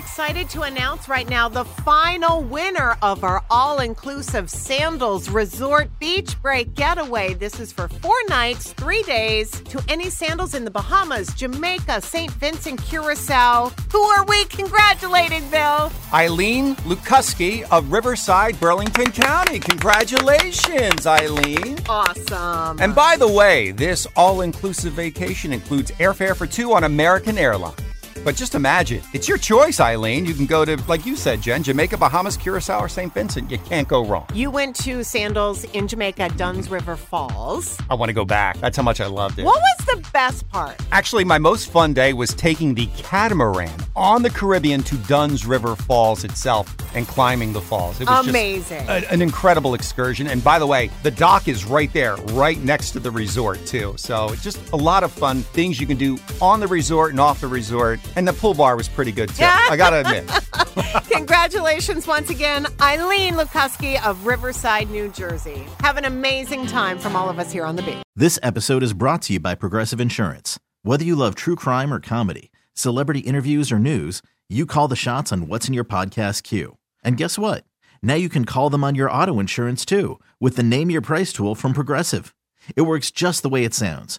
excited to announce right now the final winner of our all inclusive Sandals Resort Beach Break Getaway. This is for four nights, three days to any sandals in the Bahamas, Jamaica, St. Vincent, Curacao. Who are we congratulating, Bill? Eileen Lucuski of Riverside, Burlington County. Congratulations, Eileen. Awesome. And by the way, this all inclusive vacation includes airfare for two on American Airlines. But just imagine, it's your choice, Eileen. You can go to, like you said, Jenn, Jamaica, Bahamas, Curacao, or St. Vincent. You can't go wrong. you went to Sandals in Jamaica, Dunn's River Falls. I want to go back. That's how much I loved it. What was the best part? Actually, my most fun day was taking the catamaran on the Caribbean to Dunn's River Falls itself and climbing the falls. It was just Amazing. a- an incredible excursion. And by the way, the dock is right there, right next to the resort, too. So just a lot of fun things you can do on the resort and off the resort. And the pool bar was pretty good, too. I got to admit. Congratulations once again, Eileen Lucuski of Riverside, New Jersey. Have an amazing time from all of us here on the beach. This episode is brought to you by Progressive Insurance. Whether you love true crime or comedy, celebrity interviews or news, you call the shots on what's in your podcast queue. And guess what? Now you can call them on your auto insurance too with the Name Your Price tool from Progressive. It works just the way it sounds.